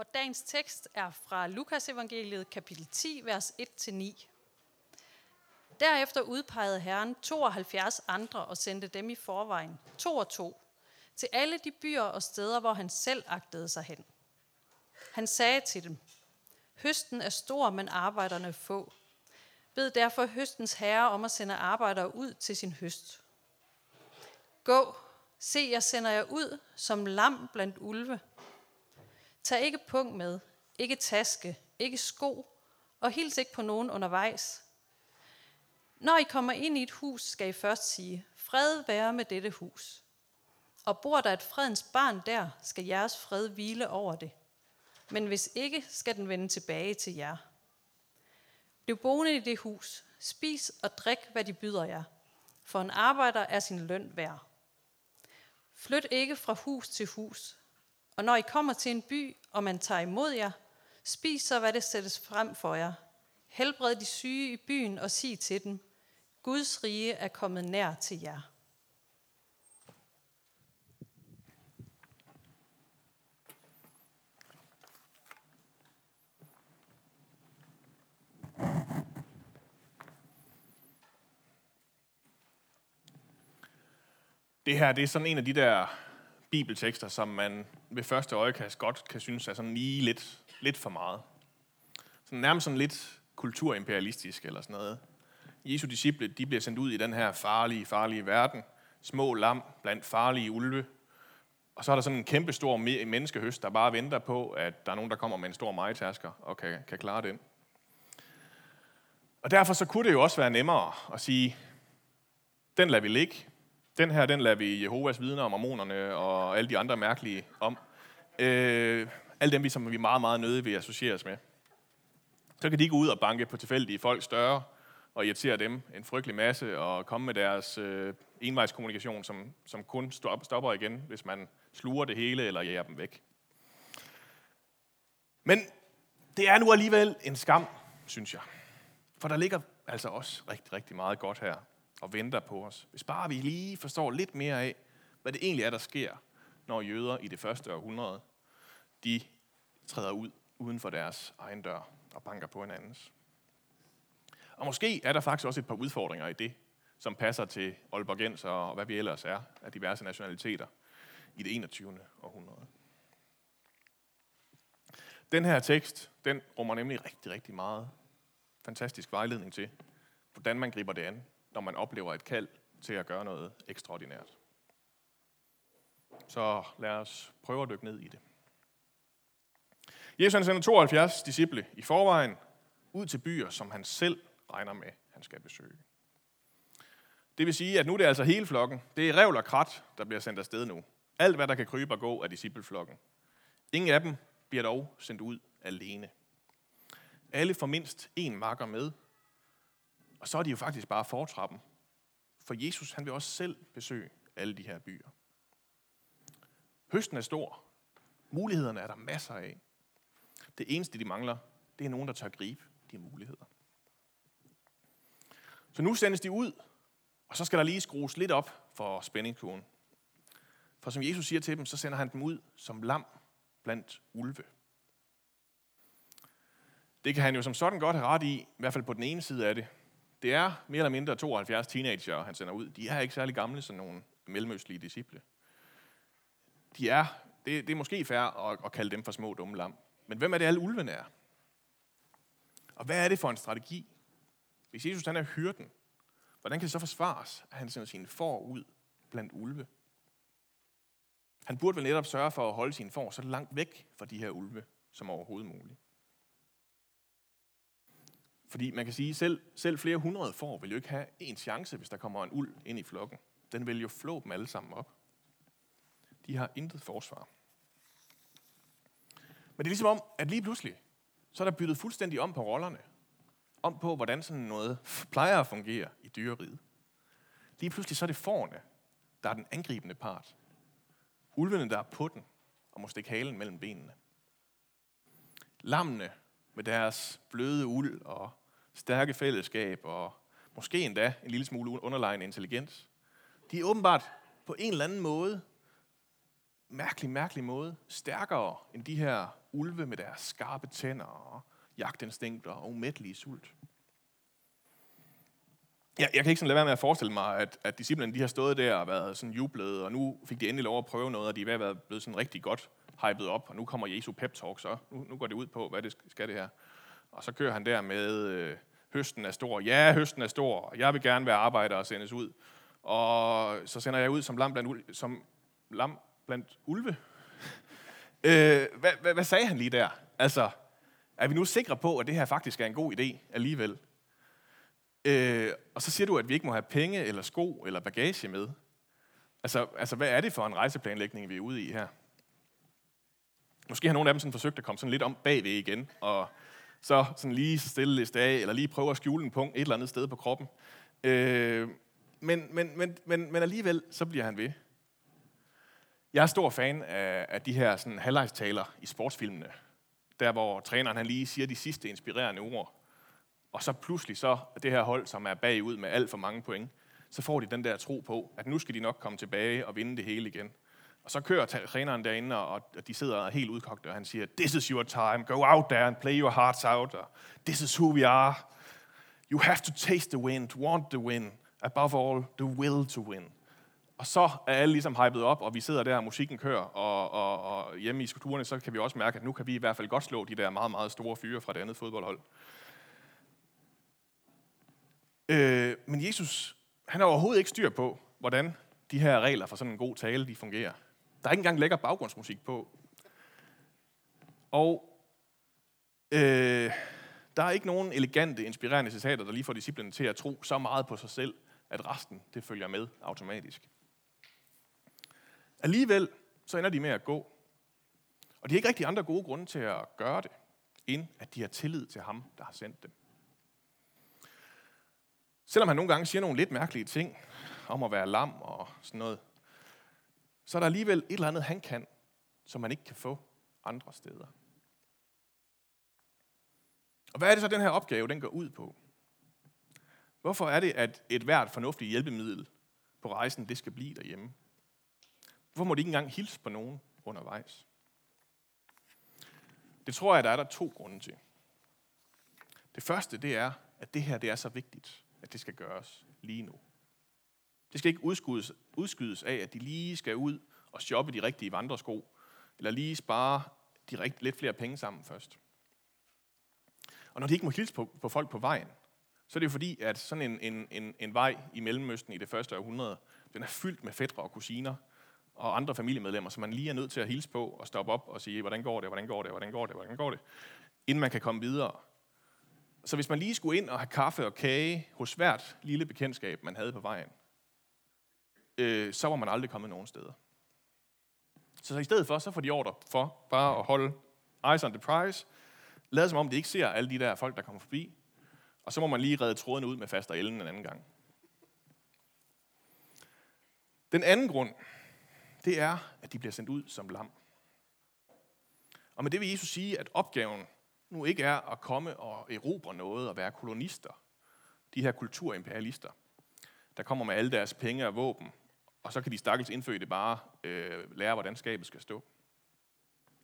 Og dagens tekst er fra Lukas evangeliet kapitel 10, vers 1-9. Derefter udpegede Herren 72 andre og sendte dem i forvejen, to og to, til alle de byer og steder, hvor han selv agtede sig hen. Han sagde til dem, Høsten er stor, men arbejderne er få. Bed derfor høstens herre om at sende arbejdere ud til sin høst. Gå, se, jeg sender jer ud som lam blandt ulve. Tag ikke punkt med, ikke taske, ikke sko, og hils ikke på nogen undervejs. Når I kommer ind i et hus, skal I først sige, fred være med dette hus. Og bor der et fredens barn der, skal jeres fred hvile over det. Men hvis ikke, skal den vende tilbage til jer. Bliv boende i det hus. Spis og drik, hvad de byder jer. For en arbejder er sin løn værd. Flyt ikke fra hus til hus. Og når I kommer til en by, og man tager imod jer, spis så, hvad det sættes frem for jer. Helbred de syge i byen og sig til dem, Guds rige er kommet nær til jer. Det her det er sådan en af de der bibeltekster, som man ved første øjekast godt kan synes er sådan lige lidt, lidt for meget. Sådan nærmest sådan lidt kulturimperialistisk eller sådan noget. Jesu disciple de bliver sendt ud i den her farlige, farlige verden. Små lam blandt farlige ulve. Og så er der sådan en kæmpe stor menneskehøst, der bare venter på, at der er nogen, der kommer med en stor majtasker og kan, kan klare den. Og derfor så kunne det jo også være nemmere at sige, den lader vi ligge. Den her, den lader vi Jehovas vidner og mormonerne og alle de andre mærkelige om. Øh, alle dem, som vi meget, meget nødige vil associeres med. Så kan de gå ud og banke på tilfældige folk større, og irritere dem en frygtelig masse, og komme med deres øh, envejskommunikation, som, som kun stopper igen, hvis man sluger det hele eller jager dem væk. Men det er nu alligevel en skam, synes jeg. For der ligger altså også rigtig, rigtig meget godt her og venter på os. Hvis bare vi lige forstår lidt mere af, hvad det egentlig er, der sker, når jøder i det første århundrede, de træder ud uden for deres egen dør og banker på hinandens. Og måske er der faktisk også et par udfordringer i det, som passer til Aalborgenser og hvad vi ellers er af diverse nationaliteter i det 21. århundrede. Den her tekst, den rummer nemlig rigtig, rigtig meget fantastisk vejledning til, hvordan man griber det an, når man oplever et kald til at gøre noget ekstraordinært. Så lad os prøve at dykke ned i det. Jesus sender 72 disciple i forvejen ud til byer, som han selv regner med, han skal besøge. Det vil sige, at nu er det altså hele flokken. Det er revl og krat, der bliver sendt afsted nu. Alt, hvad der kan krybe og gå, af discipleflokken. Ingen af dem bliver dog sendt ud alene. Alle får mindst én makker med, og så er de jo faktisk bare fortrappen. For Jesus, han vil også selv besøge alle de her byer. Høsten er stor. Mulighederne er der masser af. Det eneste, de mangler, det er nogen, der tør gribe de muligheder. Så nu sendes de ud, og så skal der lige skrues lidt op for spændingskurven. For som Jesus siger til dem, så sender han dem ud som lam blandt ulve. Det kan han jo som sådan godt have ret i, i hvert fald på den ene side af det. Det er mere eller mindre 72 teenager, han sender ud. De er ikke særlig gamle, sådan nogle mellemøstlige disciple. De er, det, det er måske fair at, at kalde dem for små dumme lam. Men hvem er det alle ulvene er? Og hvad er det for en strategi? Hvis Jesus han er hyrden, hvordan kan det så forsvares, at han sender sine får ud blandt ulve? Han burde vel netop sørge for at holde sine får så langt væk fra de her ulve som overhovedet muligt. Fordi man kan sige, selv, selv flere hundrede får vil jo ikke have en chance, hvis der kommer en uld ind i flokken. Den vil jo flå dem alle sammen op. De har intet forsvar. Men det er ligesom om, at lige pludselig, så er der byttet fuldstændig om på rollerne om på, hvordan sådan noget plejer at fungere i dyreriet. Lige pludselig så er det forne, der er den angribende part. Ulvene, der er på den, og må stikke halen mellem benene. Lammene med deres bløde uld og stærke fællesskab og måske endda en lille smule underliggende intelligens. De er åbenbart på en eller anden måde mærkelig, mærkelig måde stærkere end de her ulve med deres skarpe tænder og jagtinstinkter og umættelige sult. Jeg, jeg kan ikke sådan lade være med at forestille mig, at, at disciplinen de har stået der og været sådan jublet, og nu fik de endelig lov at prøve noget, og de er ved at være blevet sådan rigtig godt hypet op, og nu kommer Jesu pep talk, så nu, nu går det ud på, hvad det skal det her. Og så kører han der med, øh, høsten er stor. Ja, høsten er stor, jeg vil gerne være arbejder og sendes ud. Og så sender jeg ud som lam blandt, som lam blandt ulve. øh, hvad, hvad, hvad sagde han lige der? Altså, er vi nu sikre på, at det her faktisk er en god idé alligevel? Øh, og så siger du, at vi ikke må have penge, eller sko, eller bagage med. Altså, altså, hvad er det for en rejseplanlægning, vi er ude i her? Måske har nogle af dem sådan forsøgt at komme sådan lidt om bagved igen, og så sådan lige stille liste af, eller lige prøve at skjule en punkt et eller andet sted på kroppen. Øh, men, men, men, men, men alligevel, så bliver han ved. Jeg er stor fan af, af de her sådan halvlejstaler i sportsfilmene, der hvor træneren han lige siger de sidste inspirerende ord, og så pludselig så det her hold, som er bagud med alt for mange point, så får de den der tro på, at nu skal de nok komme tilbage og vinde det hele igen. Og så kører træneren derinde, og de sidder helt udkogte, og han siger, this is your time, go out there and play your hearts out. Og, this is who we are. You have to taste the wind, want the win. Above all, the will to win. Og så er alle ligesom hypet op, og vi sidder der, og musikken kører, og, og, og hjemme i skulpturerne, så kan vi også mærke, at nu kan vi i hvert fald godt slå de der meget, meget store fyre fra det andet fodboldhold. Øh, men Jesus, han har overhovedet ikke styr på, hvordan de her regler for sådan en god tale, de fungerer. Der er ikke engang lækker baggrundsmusik på. Og øh, der er ikke nogen elegante, inspirerende citater, der lige får disciplinen til at tro så meget på sig selv, at resten det følger med automatisk. Alligevel så ender de med at gå. Og de har ikke rigtig andre gode grunde til at gøre det, end at de har tillid til ham, der har sendt dem. Selvom han nogle gange siger nogle lidt mærkelige ting om at være lam og sådan noget, så er der alligevel et eller andet, han kan, som man ikke kan få andre steder. Og hvad er det så, den her opgave den går ud på? Hvorfor er det, at et hvert fornuftigt hjælpemiddel på rejsen, det skal blive derhjemme? Hvorfor må de ikke engang hilse på nogen undervejs? Det tror jeg, der er der to grunde til. Det første, det er, at det her det er så vigtigt, at det skal gøres lige nu. Det skal ikke udskydes, udskydes af, at de lige skal ud og shoppe de rigtige vandresko, eller lige spare de rigt, lidt flere penge sammen først. Og når de ikke må hilse på, på folk på vejen, så er det jo fordi, at sådan en, en, en, en vej i Mellemøsten i det første århundrede, den er fyldt med fædre og kusiner og andre familiemedlemmer, som man lige er nødt til at hilse på og stoppe op og sige, hvordan går det, hvordan går det, hvordan går det, hvordan går det, inden man kan komme videre. Så hvis man lige skulle ind og have kaffe og kage hos hvert lille bekendtskab, man havde på vejen, øh, så var man aldrig kommet nogen steder. Så, så i stedet for, så får de ordre for bare at holde eyes on the prize, lade som om de ikke ser alle de der folk, der kommer forbi, og så må man lige redde tråden ud med faster ellen en anden gang. Den anden grund, det er, at de bliver sendt ud som lam. Og med det vil Jesus sige, at opgaven nu ikke er at komme og erobre noget og være kolonister. De her kulturimperialister, der kommer med alle deres penge og våben, og så kan de stakkels indfødte bare øh, lære, hvordan skabet skal stå.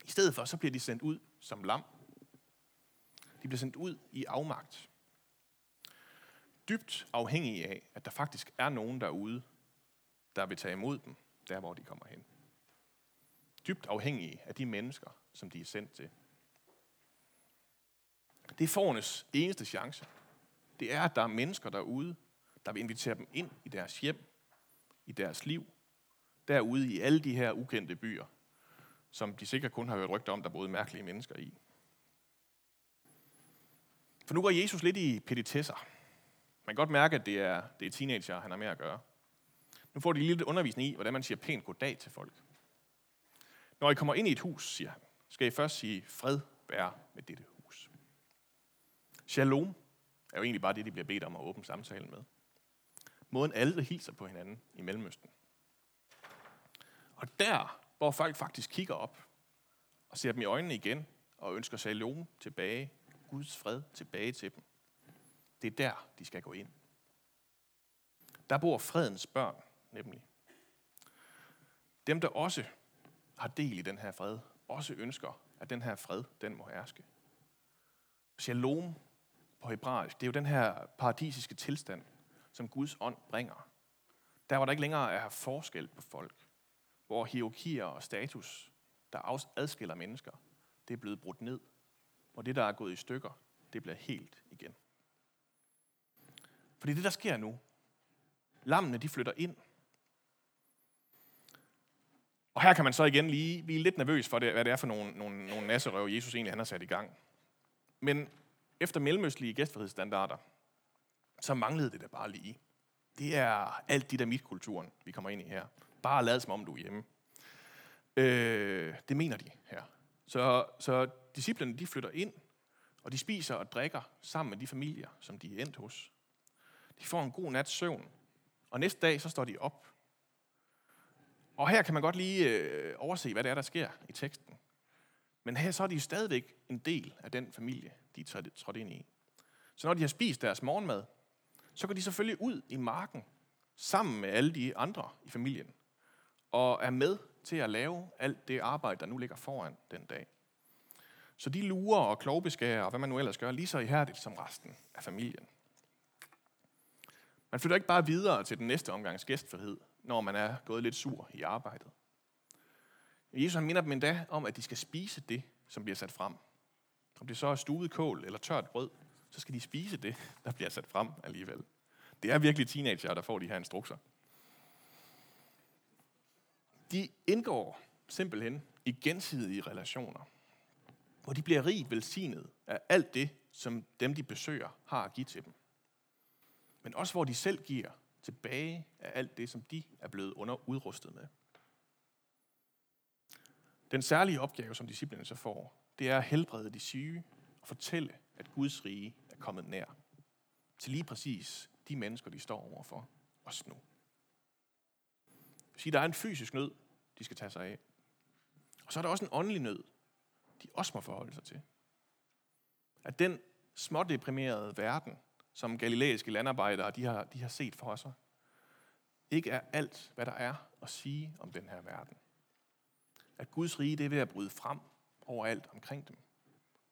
I stedet for, så bliver de sendt ud som lam. De bliver sendt ud i afmagt. Dybt afhængige af, at der faktisk er nogen derude, der vil tage imod dem, der hvor de kommer hen. Dybt afhængige af de mennesker, som de er sendt til. Det er forernes eneste chance. Det er, at der er mennesker derude, der vil invitere dem ind i deres hjem, i deres liv, derude i alle de her ukendte byer, som de sikkert kun har hørt rygter om, der boede mærkelige mennesker i. For nu går Jesus lidt i peditesser. Man kan godt mærke, at det er, det er teenager, han har med at gøre. Nu får de lidt undervisning i, hvordan man siger pænt goddag til folk. Når I kommer ind i et hus, siger han, skal I først sige, fred være med dette hus. Shalom er jo egentlig bare det, de bliver bedt om at åbne samtalen med. Måden alle hilser på hinanden i Mellemøsten. Og der, hvor folk faktisk kigger op og ser dem i øjnene igen og ønsker shalom tilbage, Guds fred tilbage til dem, det er der, de skal gå ind. Der bor fredens børn, nemlig. Dem, der også har del i den her fred, også ønsker, at den her fred, den må herske. Shalom på hebraisk, det er jo den her paradisiske tilstand, som Guds ånd bringer. Der var der ikke længere er forskel på folk, hvor hierarkier og status, der adskiller mennesker, det er blevet brudt ned. Og det, der er gået i stykker, det bliver helt igen. Fordi det, der sker nu, lammene de flytter ind. Og her kan man så igen lige blive lidt nervøs for, det, hvad det er for nogle, nogle, nogle nasserøv, Jesus egentlig han har sat i gang. Men efter mellemøstlige gæstfrihedsstandarder, så manglede det da bare lige. Det er alt det der mitkulturen, vi kommer ind i her. Bare lad som om du er hjemme. Øh, det mener de her. Så, så disciplerne de flytter ind, og de spiser og drikker sammen med de familier, som de er endt hos. De får en god nats søvn, og næste dag så står de op. Og her kan man godt lige øh, overse, hvad det er, der sker i teksten. Men her så er de stadigvæk en del af den familie, de er trådt ind i. Så når de har spist deres morgenmad, så går de selvfølgelig ud i marken sammen med alle de andre i familien og er med til at lave alt det arbejde, der nu ligger foran den dag. Så de lurer og klovbeskærer og hvad man nu ellers gør, lige så ihærdigt som resten af familien. Man flytter ikke bare videre til den næste omgangs gæstfrihed, når man er gået lidt sur i arbejdet. Jesus han minder dem endda om, at de skal spise det, som bliver sat frem. Om det så er stuvet kål eller tørt brød, så skal de spise det, der bliver sat frem alligevel. Det er virkelig teenager, der får de her instrukser. De indgår simpelthen i gensidige relationer, hvor de bliver rigt velsignet af alt det, som dem, de besøger, har at give til dem. Men også hvor de selv giver tilbage af alt det, som de er blevet under udrustet med. Den særlige opgave, som disciplinen så får, det er at helbrede de syge og fortælle, at Guds rige er kommet nær. Til lige præcis de mennesker, de står overfor. os nu. Sige, der er en fysisk nød, de skal tage sig af. Og så er der også en åndelig nød, de også må forholde sig til. At den smådeprimerede verden, som galileiske landarbejdere de har, de har set for sig, ikke er alt, hvad der er at sige om den her verden. At Guds rige det er ved at bryde frem overalt omkring dem.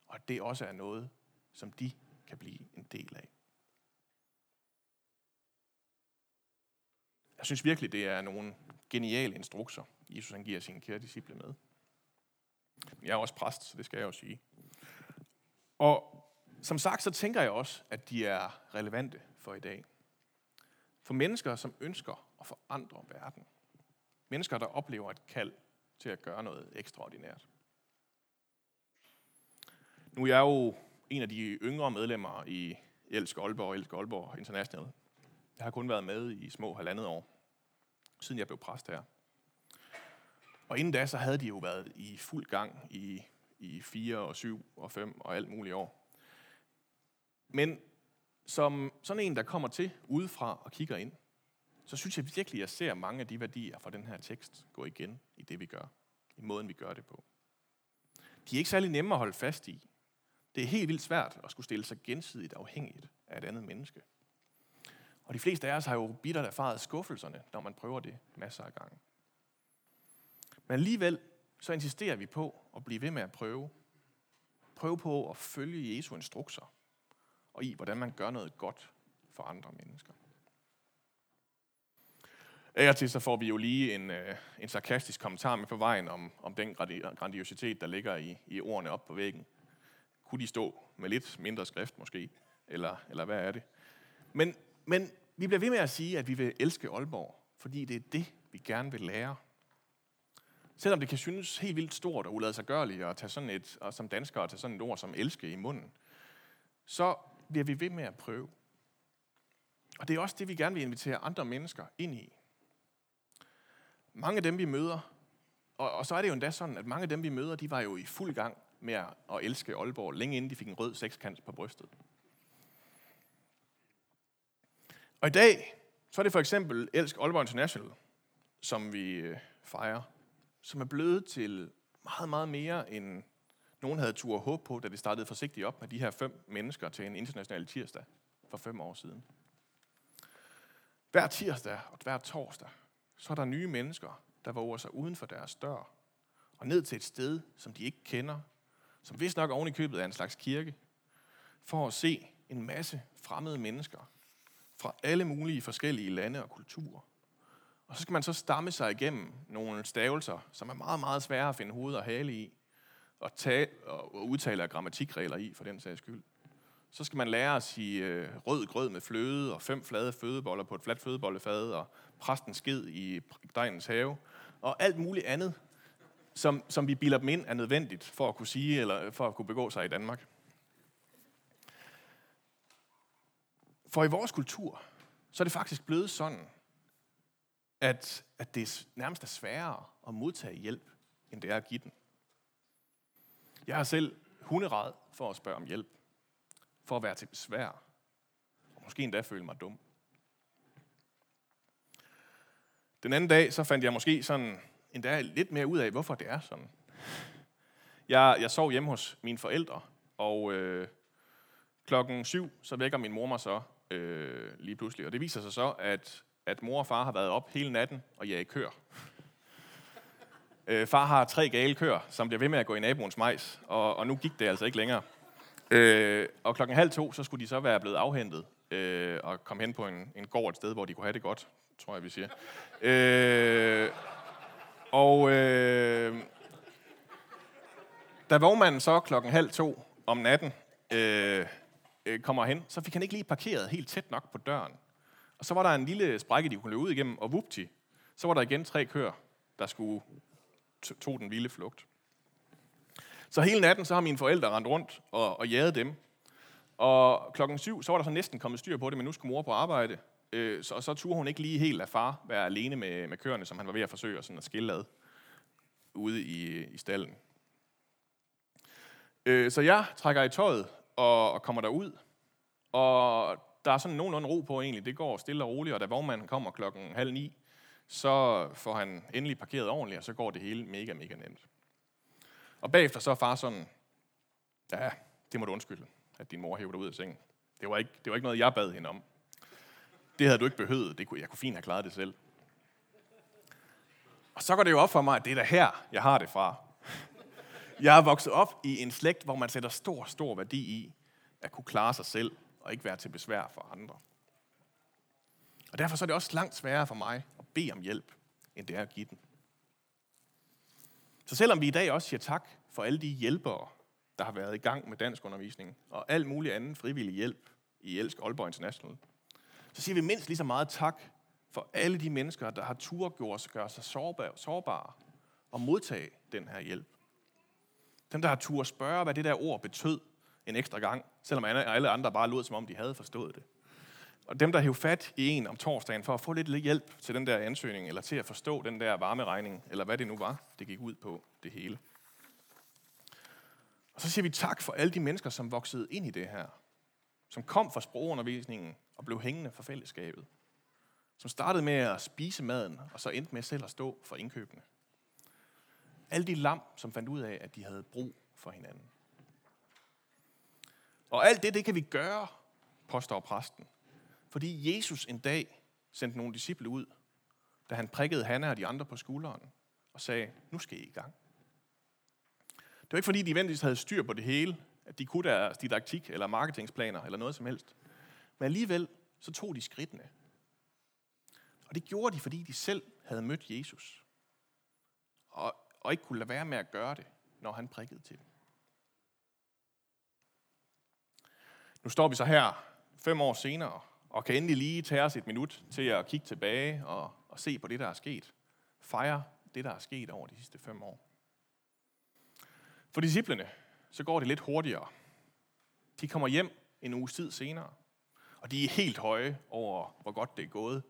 Og at det også er noget, som de kan blive en del af. Jeg synes virkelig, det er nogle geniale instrukser, Jesus han giver sine kære disciple med. Jeg er også præst, så det skal jeg jo sige. Og som sagt, så tænker jeg også, at de er relevante for i dag. For mennesker, som ønsker at forandre verden. Mennesker, der oplever et kald til at gøre noget ekstraordinært. Nu er jeg jo en af de yngre medlemmer i Elsk Aalborg og Elsk Aalborg International. Jeg har kun været med i små halvandet år, siden jeg blev præst her. Og inden da, så havde de jo været i fuld gang i, i 4 og 7 og 5 og alt muligt år. Men som sådan en, der kommer til udefra og kigger ind, så synes jeg virkelig, at jeg ser mange af de værdier fra den her tekst gå igen i det, vi gør. I måden, vi gør det på. De er ikke særlig nemme at holde fast i. Det er helt vildt svært at skulle stille sig gensidigt afhængigt af et andet menneske. Og de fleste af os har jo bittert erfaret skuffelserne, når man prøver det masser af gange. Men alligevel så insisterer vi på at blive ved med at prøve. Prøve på at følge Jesu instrukser og i, hvordan man gør noget godt for andre mennesker. Af til så får vi jo lige en, øh, en sarkastisk kommentar med på vejen om, om den grandiositet, der ligger i, i ordene op på væggen. Kunne de stå med lidt mindre skrift måske? Eller, eller hvad er det? Men, men vi bliver ved med at sige, at vi vil elske Aalborg, fordi det er det, vi gerne vil lære. Selvom det kan synes helt vildt stort og uladsiggørligt at tage sådan et, og som danskere at tage sådan et ord som elske i munden, så bliver vi ved med at prøve. Og det er også det, vi gerne vil invitere andre mennesker ind i. Mange af dem, vi møder, og, og så er det jo endda sådan, at mange af dem, vi møder, de var jo i fuld gang med at elske Aalborg, længe inden de fik en rød sekskant på brystet. Og i dag, så er det for eksempel Elsk Aalborg International, som vi øh, fejrer, som er blevet til meget, meget mere end nogen havde tur håb på, da det startede forsigtigt op med de her fem mennesker til en international tirsdag for fem år siden. Hver tirsdag og hver torsdag, så er der nye mennesker, der våger sig uden for deres dør og ned til et sted, som de ikke kender, som vist nok oven i købet er en slags kirke, for at se en masse fremmede mennesker fra alle mulige forskellige lande og kulturer. Og så skal man så stamme sig igennem nogle stavelser, som er meget, meget svære at finde hoved og hale i, og, tage, og udtale af grammatikregler i, for den sags skyld. Så skal man lære at sige øh, rød grød med fløde, og fem flade fødeboller på et fladt fødebollefad, og præsten sked i drengens have, og alt muligt andet, som, som vi bilder dem ind er nødvendigt for at kunne sige, eller for at kunne begå sig i Danmark. For i vores kultur, så er det faktisk blevet sådan, at, at det nærmest er sværere at modtage hjælp, end det er at give den. Jeg har selv hunderad for at spørge om hjælp, for at være til besvær, og måske endda føle mig dum. Den anden dag, så fandt jeg måske sådan endda lidt mere ud af, hvorfor det er sådan. Jeg, jeg sov hjemme hos mine forældre, og øh, klokken syv, så vækker min mor mig så øh, lige pludselig. Og det viser sig så, at, at mor og far har været op hele natten og jaget køer. Øh, far har tre gale køer, som bliver ved med at gå i naboens majs, og, og nu gik det altså ikke længere. Øh, og klokken halv to, så skulle de så være blevet afhentet øh, og komme hen på en, en gård et sted, hvor de kunne have det godt, tror jeg, vi siger. Øh, og øh, da vognmanden så klokken halv to om natten øh, øh, kommer hen, så fik han ikke lige parkeret helt tæt nok på døren. Og så var der en lille sprække, de kunne løbe ud igennem, og vupti, så var der igen tre køer, der skulle tog den vilde flugt. Så hele natten, så har mine forældre rendt rundt og, og jaget dem. Og klokken syv, så var der så næsten kommet styr på det, men nu skulle mor på arbejde. Øh, så, så turde hun ikke lige helt af far være alene med, med køerne, som han var ved at forsøge sådan at skille ad ude i, i stallen. Øh, så jeg trækker i tøjet og, og kommer derud. Og der er sådan nogenlunde ro på egentlig. Det går stille og roligt, og da vognmanden kommer klokken halv ni, så får han endelig parkeret ordentligt, og så går det hele mega, mega nemt. Og bagefter så er far sådan, ja, det må du undskylde, at din mor hæver dig ud af sengen. Det var, ikke, det var ikke noget, jeg bad hende om. Det havde du ikke behøvet. Det kunne, jeg kunne fint have klaret det selv. Og så går det jo op for mig, at det er der her, jeg har det fra. Jeg er vokset op i en slægt, hvor man sætter stor, stor værdi i at kunne klare sig selv og ikke være til besvær for andre. Og derfor så er det også langt sværere for mig at bede om hjælp, end det er at give den. Så selvom vi i dag også siger tak for alle de hjælpere, der har været i gang med dansk undervisning, og al mulig anden frivillig hjælp i Elsk Aalborg International, så siger vi mindst lige så meget tak for alle de mennesker, der har turgjort gøre sig sårbare og modtage den her hjælp. Dem, der har tur spørge, hvad det der ord betød en ekstra gang, selvom alle andre bare lod, som om de havde forstået det. Og dem, der hævde fat i en om torsdagen for at få lidt hjælp til den der ansøgning, eller til at forstå den der varmeregning, eller hvad det nu var, det gik ud på det hele. Og så siger vi tak for alle de mennesker, som voksede ind i det her. Som kom fra sprogundervisningen og blev hængende for fællesskabet. Som startede med at spise maden, og så endte med selv at stå for indkøbene. Alle de lam, som fandt ud af, at de havde brug for hinanden. Og alt det, det kan vi gøre, påstår præsten, fordi Jesus en dag sendte nogle disciple ud, da han prikkede Hanna og de andre på skulderen og sagde, nu skal I i gang. Det var ikke fordi, de venligvis havde styr på det hele, at de kunne deres didaktik eller marketingsplaner eller noget som helst. Men alligevel så tog de skridtene. Og det gjorde de, fordi de selv havde mødt Jesus. Og, og ikke kunne lade være med at gøre det, når han prikkede til dem. Nu står vi så her fem år senere og kan endelig lige tage os et minut til at kigge tilbage og, og se på det, der er sket. Fejre det, der er sket over de sidste fem år. For disciplene, så går det lidt hurtigere. De kommer hjem en uges tid senere, og de er helt høje over, hvor godt det er gået.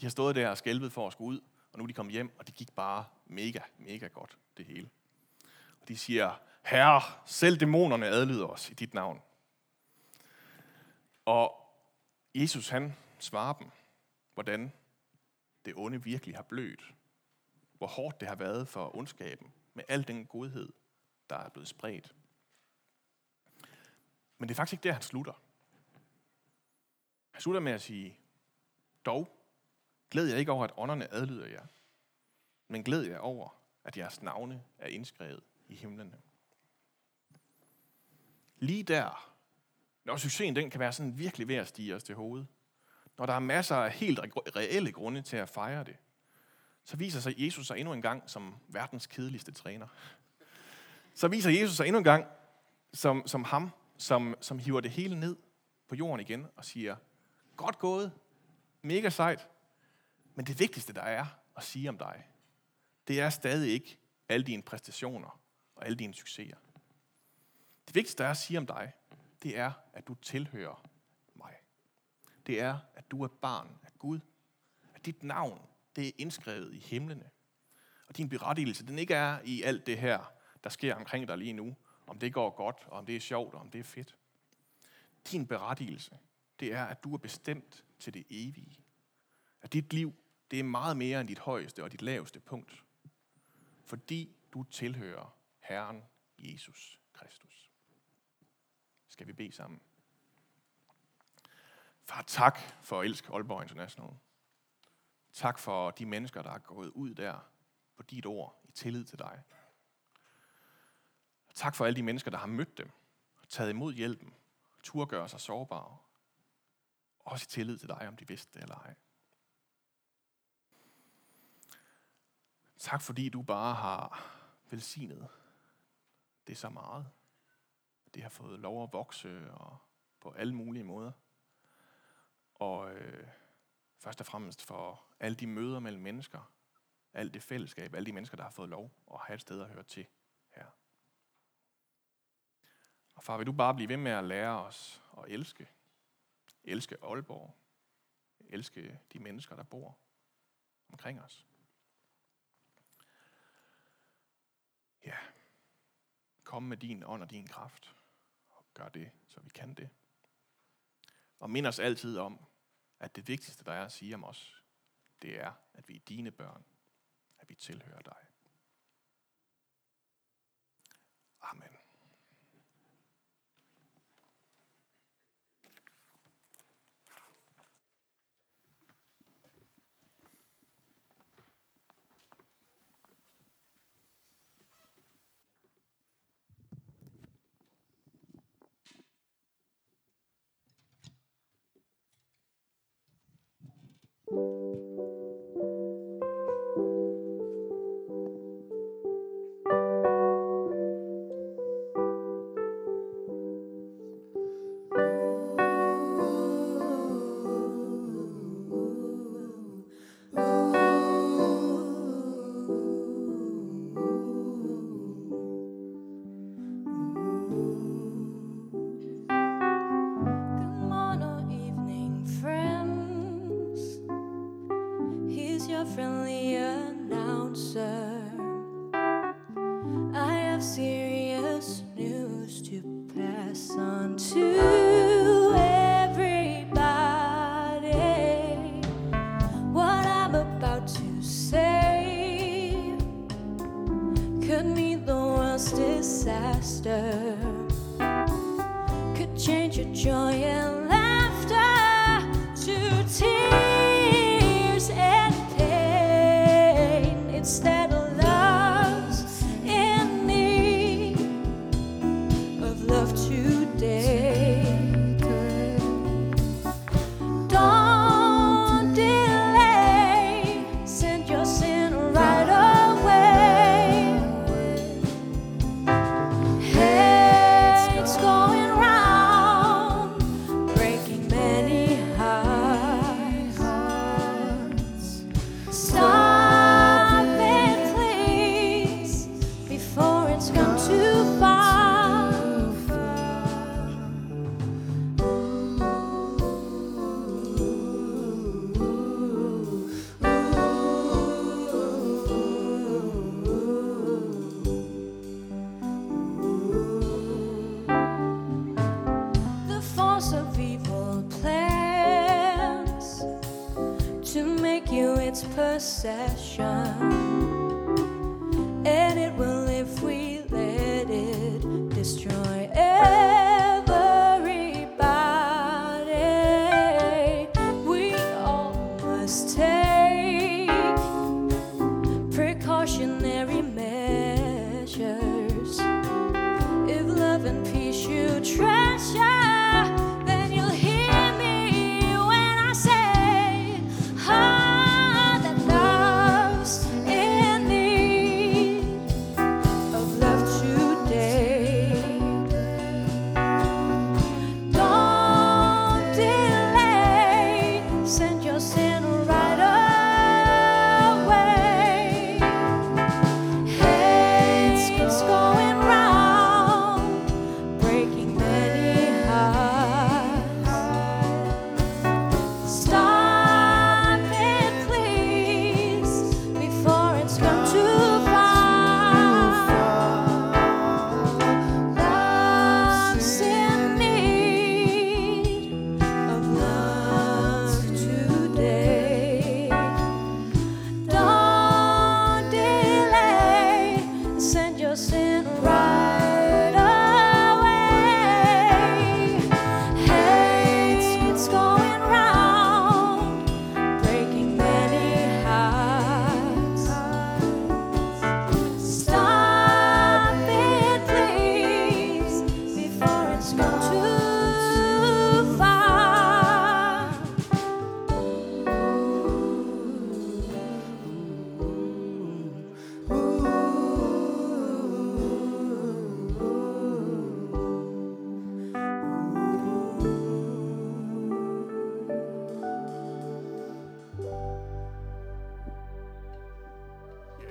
De har stået der og skælvet for at skulle ud, og nu er de kommet hjem, og det gik bare mega, mega godt, det hele. Og de siger, Herre, selv dæmonerne adlyder os i dit navn. Og Jesus han svarer dem, hvordan det onde virkelig har blødt. Hvor hårdt det har været for ondskaben, med al den godhed, der er blevet spredt. Men det er faktisk ikke der, han slutter. Han slutter med at sige, dog, glæd jer ikke over, at ånderne adlyder jer, men glæd jer over, at jeres navne er indskrevet i himlene. Lige der, når succesen den kan være sådan virkelig ved at stige os til hovedet, når der er masser af helt reelle grunde til at fejre det, så viser sig Jesus sig endnu en gang som verdens kedeligste træner. Så viser Jesus sig endnu en gang som, som ham, som, som hiver det hele ned på jorden igen og siger, godt gået, mega sejt, men det vigtigste, der er at sige om dig, det er stadig ikke alle dine præstationer og alle dine succeser. Det vigtigste, der er at sige om dig, det er, at du tilhører mig. Det er, at du er barn af Gud. At dit navn, det er indskrevet i himlene. Og din berettigelse, den ikke er i alt det her, der sker omkring dig lige nu. Om det går godt, og om det er sjovt, og om det er fedt. Din berettigelse, det er, at du er bestemt til det evige. At dit liv, det er meget mere end dit højeste og dit laveste punkt. Fordi du tilhører Herren Jesus Kristus. Skal vi bede sammen? Far, tak for at elske Aalborg International. Tak for de mennesker, der er gået ud der på dit ord i tillid til dig. Tak for alle de mennesker, der har mødt dem, og taget imod hjælpen, tur sig sårbare, også i tillid til dig, om de vidste det eller ej. Tak fordi du bare har velsignet det så meget. Det har fået lov at vokse og på alle mulige måder. Og øh, først og fremmest for alle de møder mellem mennesker, alt det fællesskab, alle de mennesker, der har fået lov at have et sted at høre til her. Og far, vil du bare blive ved med at lære os at elske. Elske Aalborg. Elske de mennesker, der bor omkring os. Ja, kom med din ånd og din kraft. Og gør det, så vi kan det. Og mind os altid om, at det vigtigste, der er at sige om os, det er, at vi er dine børn. At vi tilhører dig. Amen.